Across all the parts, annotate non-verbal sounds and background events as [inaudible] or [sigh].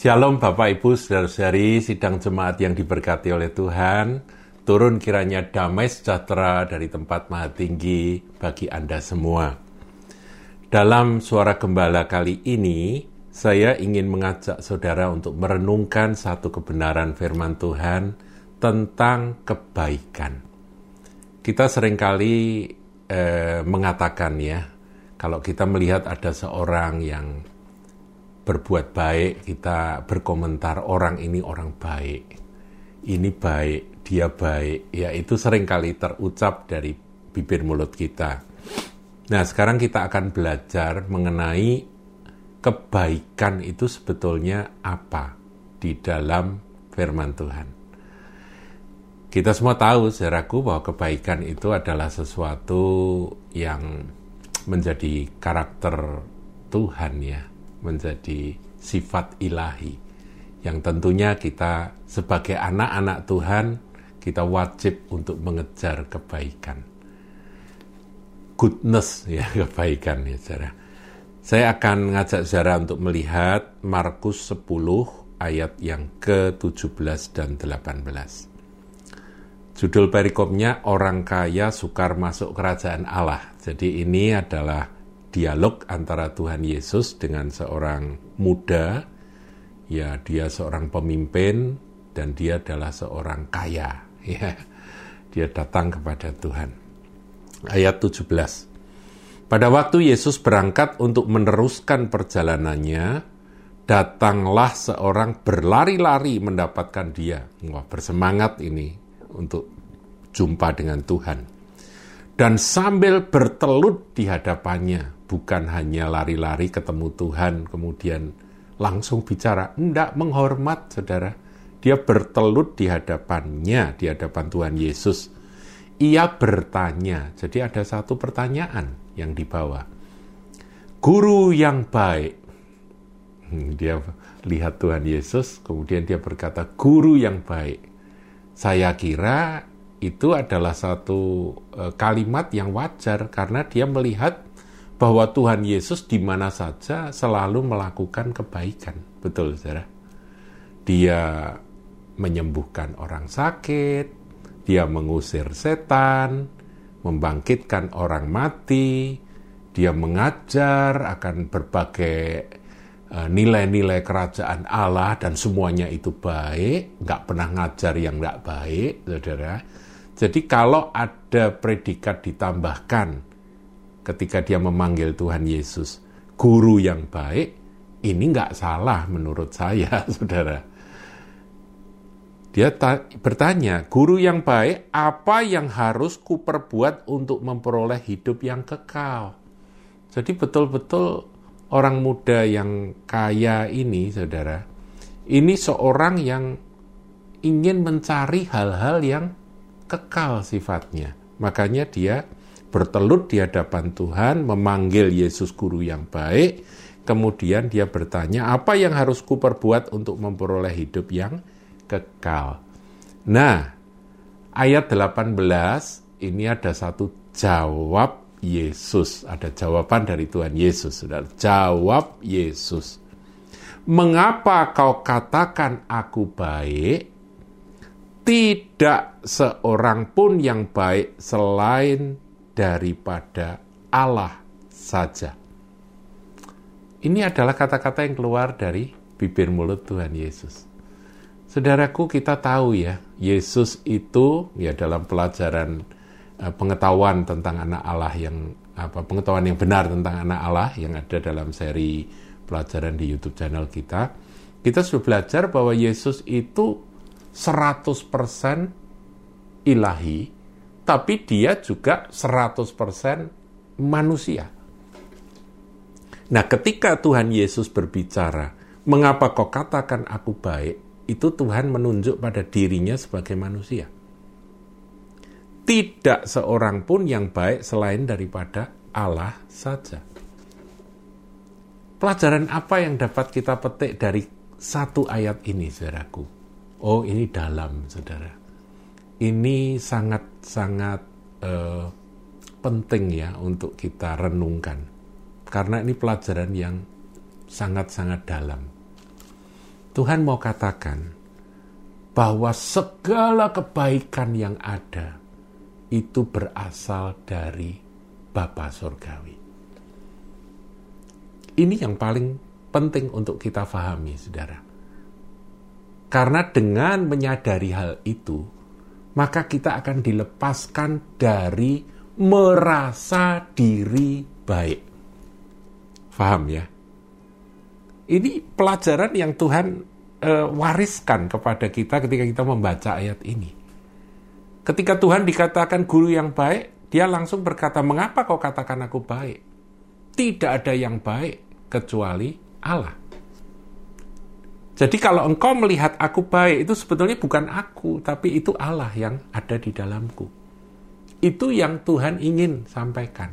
Shalom Bapak Ibu saudara-saudari sidang jemaat yang diberkati oleh Tuhan. Turun kiranya damai sejahtera dari tempat maha tinggi bagi Anda semua. Dalam suara gembala kali ini, saya ingin mengajak saudara untuk merenungkan satu kebenaran firman Tuhan tentang kebaikan. Kita sering kali eh, mengatakan ya, kalau kita melihat ada seorang yang berbuat baik, kita berkomentar orang ini orang baik. Ini baik, dia baik. Ya itu sering kali terucap dari bibir mulut kita. Nah sekarang kita akan belajar mengenai kebaikan itu sebetulnya apa di dalam firman Tuhan. Kita semua tahu, saudaraku, bahwa kebaikan itu adalah sesuatu yang menjadi karakter Tuhan ya menjadi sifat ilahi yang tentunya kita sebagai anak-anak Tuhan kita wajib untuk mengejar kebaikan. Goodness ya [laughs] kebaikan ya saudara. Saya akan ngajak saudara untuk melihat Markus 10 ayat yang ke-17 dan 18. Judul perikopnya orang kaya sukar masuk kerajaan Allah. Jadi ini adalah dialog antara Tuhan Yesus dengan seorang muda, ya dia seorang pemimpin dan dia adalah seorang kaya, [laughs] ya. Dia datang kepada Tuhan. Ayat 17. Pada waktu Yesus berangkat untuk meneruskan perjalanannya, datanglah seorang berlari-lari mendapatkan dia. Wah, bersemangat ini untuk jumpa dengan Tuhan. Dan sambil bertelut di hadapannya, bukan hanya lari-lari ketemu Tuhan kemudian langsung bicara, tidak menghormat saudara. Dia bertelut di hadapannya, di hadapan Tuhan Yesus. Ia bertanya, jadi ada satu pertanyaan yang dibawa. Guru yang baik. Hmm, dia lihat Tuhan Yesus, kemudian dia berkata, guru yang baik. Saya kira itu adalah satu eh, kalimat yang wajar karena dia melihat bahwa Tuhan Yesus di mana saja selalu melakukan kebaikan. Betul, saudara. Dia menyembuhkan orang sakit, dia mengusir setan, membangkitkan orang mati, dia mengajar akan berbagai eh, nilai-nilai kerajaan Allah dan semuanya itu baik, nggak pernah ngajar yang nggak baik, saudara. Jadi kalau ada predikat ditambahkan ketika dia memanggil Tuhan Yesus guru yang baik, ini nggak salah menurut saya, [laughs] saudara. Dia bertanya, guru yang baik, apa yang harus kuperbuat untuk memperoleh hidup yang kekal? Jadi betul-betul orang muda yang kaya ini, saudara, ini seorang yang ingin mencari hal-hal yang kekal sifatnya. Makanya dia bertelut di hadapan Tuhan, memanggil Yesus guru yang baik, kemudian dia bertanya, apa yang harus kuperbuat untuk memperoleh hidup yang kekal? Nah, ayat 18 ini ada satu jawab Yesus, ada jawaban dari Tuhan Yesus, Saudara. Jawab Yesus. Mengapa kau katakan aku baik? Tidak seorang pun yang baik selain daripada Allah saja. Ini adalah kata-kata yang keluar dari bibir mulut Tuhan Yesus. Saudaraku, kita tahu ya, Yesus itu ya dalam pelajaran uh, pengetahuan tentang anak Allah yang apa pengetahuan yang benar tentang anak Allah yang ada dalam seri pelajaran di YouTube channel kita, kita sudah belajar bahwa Yesus itu 100% ilahi tapi dia juga 100% manusia. Nah, ketika Tuhan Yesus berbicara, "Mengapa kau katakan aku baik?" Itu Tuhan menunjuk pada dirinya sebagai manusia. Tidak seorang pun yang baik selain daripada Allah saja. Pelajaran apa yang dapat kita petik dari satu ayat ini, saudaraku? Oh, ini dalam, saudara ini sangat-sangat uh, penting ya untuk kita renungkan karena ini pelajaran yang sangat-sangat dalam. Tuhan mau katakan bahwa segala kebaikan yang ada itu berasal dari Bapa Surgawi. Ini yang paling penting untuk kita pahami, saudara. Karena dengan menyadari hal itu, maka kita akan dilepaskan dari merasa diri baik. Faham ya? Ini pelajaran yang Tuhan uh, wariskan kepada kita ketika kita membaca ayat ini. Ketika Tuhan dikatakan guru yang baik, dia langsung berkata, "Mengapa kau katakan aku baik?" Tidak ada yang baik kecuali Allah. Jadi kalau engkau melihat aku baik, itu sebetulnya bukan aku, tapi itu Allah yang ada di dalamku. Itu yang Tuhan ingin sampaikan.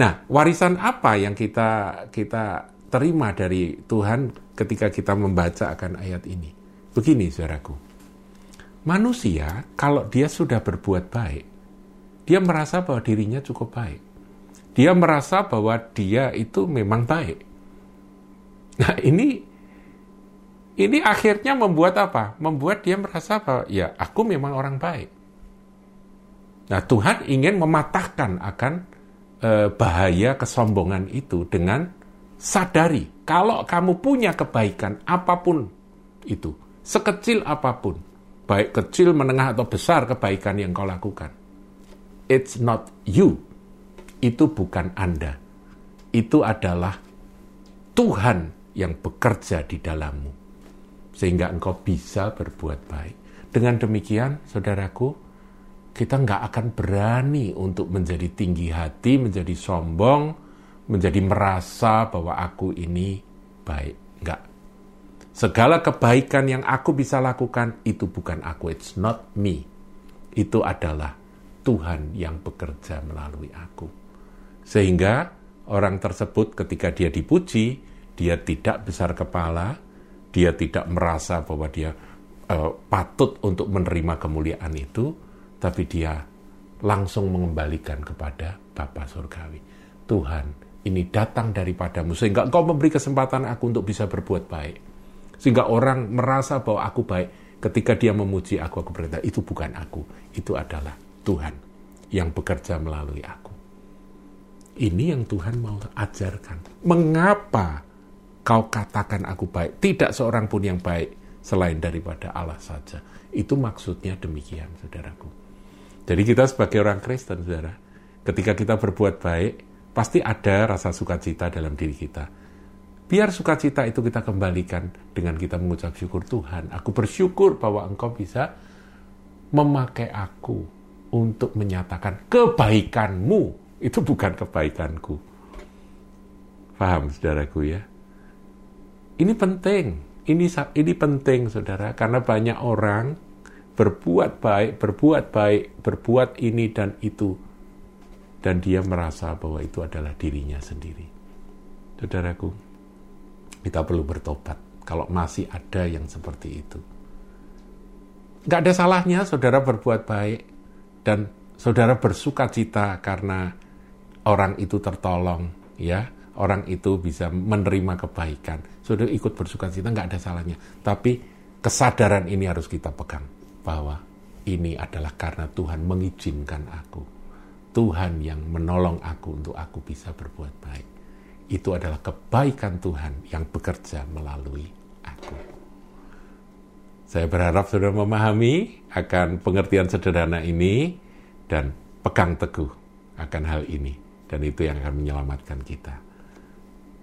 Nah, warisan apa yang kita kita terima dari Tuhan ketika kita membaca akan ayat ini. Begini, saudaraku. Manusia, kalau dia sudah berbuat baik, dia merasa bahwa dirinya cukup baik. Dia merasa bahwa dia itu memang baik. Nah, ini ini akhirnya membuat apa? Membuat dia merasa bahwa ya, aku memang orang baik. Nah, Tuhan ingin mematahkan akan eh, bahaya kesombongan itu dengan sadari kalau kamu punya kebaikan apa pun itu, sekecil apa pun, baik kecil, menengah atau besar kebaikan yang kau lakukan. It's not you. Itu bukan Anda. Itu adalah Tuhan yang bekerja di dalammu. Sehingga engkau bisa berbuat baik. Dengan demikian, saudaraku, kita nggak akan berani untuk menjadi tinggi hati, menjadi sombong, menjadi merasa bahwa aku ini baik. Enggak. Segala kebaikan yang aku bisa lakukan itu bukan aku, it's not me. Itu adalah Tuhan yang bekerja melalui aku. Sehingga orang tersebut ketika dia dipuji, dia tidak besar kepala, dia tidak merasa bahwa dia uh, patut untuk menerima kemuliaan itu, tapi dia langsung mengembalikan kepada Bapa Surgawi. Tuhan ini datang daripadamu sehingga engkau memberi kesempatan aku untuk bisa berbuat baik. Sehingga orang merasa bahwa aku baik ketika dia memuji aku aku berkata itu bukan aku itu adalah Tuhan yang bekerja melalui aku. Ini yang Tuhan mau ajarkan. Mengapa kau katakan aku baik tidak seorang pun yang baik selain daripada Allah saja itu maksudnya demikian saudaraku jadi kita sebagai orang Kristen saudara ketika kita berbuat baik pasti ada rasa sukacita dalam diri kita. Biar sukacita itu kita kembalikan dengan kita mengucap syukur Tuhan. Aku bersyukur bahwa Engkau bisa memakai aku untuk menyatakan kebaikanmu. Itu bukan kebaikanku. Paham saudaraku ya? Ini penting. Ini ini penting saudara karena banyak orang berbuat baik, berbuat baik, berbuat ini dan itu dan dia merasa bahwa itu adalah dirinya sendiri. Saudaraku, kita perlu bertobat kalau masih ada yang seperti itu. Gak ada salahnya saudara berbuat baik dan saudara bersuka cita karena orang itu tertolong, ya, orang itu bisa menerima kebaikan. Saudara ikut bersuka cita, nggak ada salahnya. Tapi kesadaran ini harus kita pegang bahwa ini adalah karena Tuhan mengizinkan aku Tuhan yang menolong aku untuk aku bisa berbuat baik. Itu adalah kebaikan Tuhan yang bekerja melalui aku. Saya berharap saudara memahami akan pengertian sederhana ini dan pegang teguh akan hal ini. Dan itu yang akan menyelamatkan kita.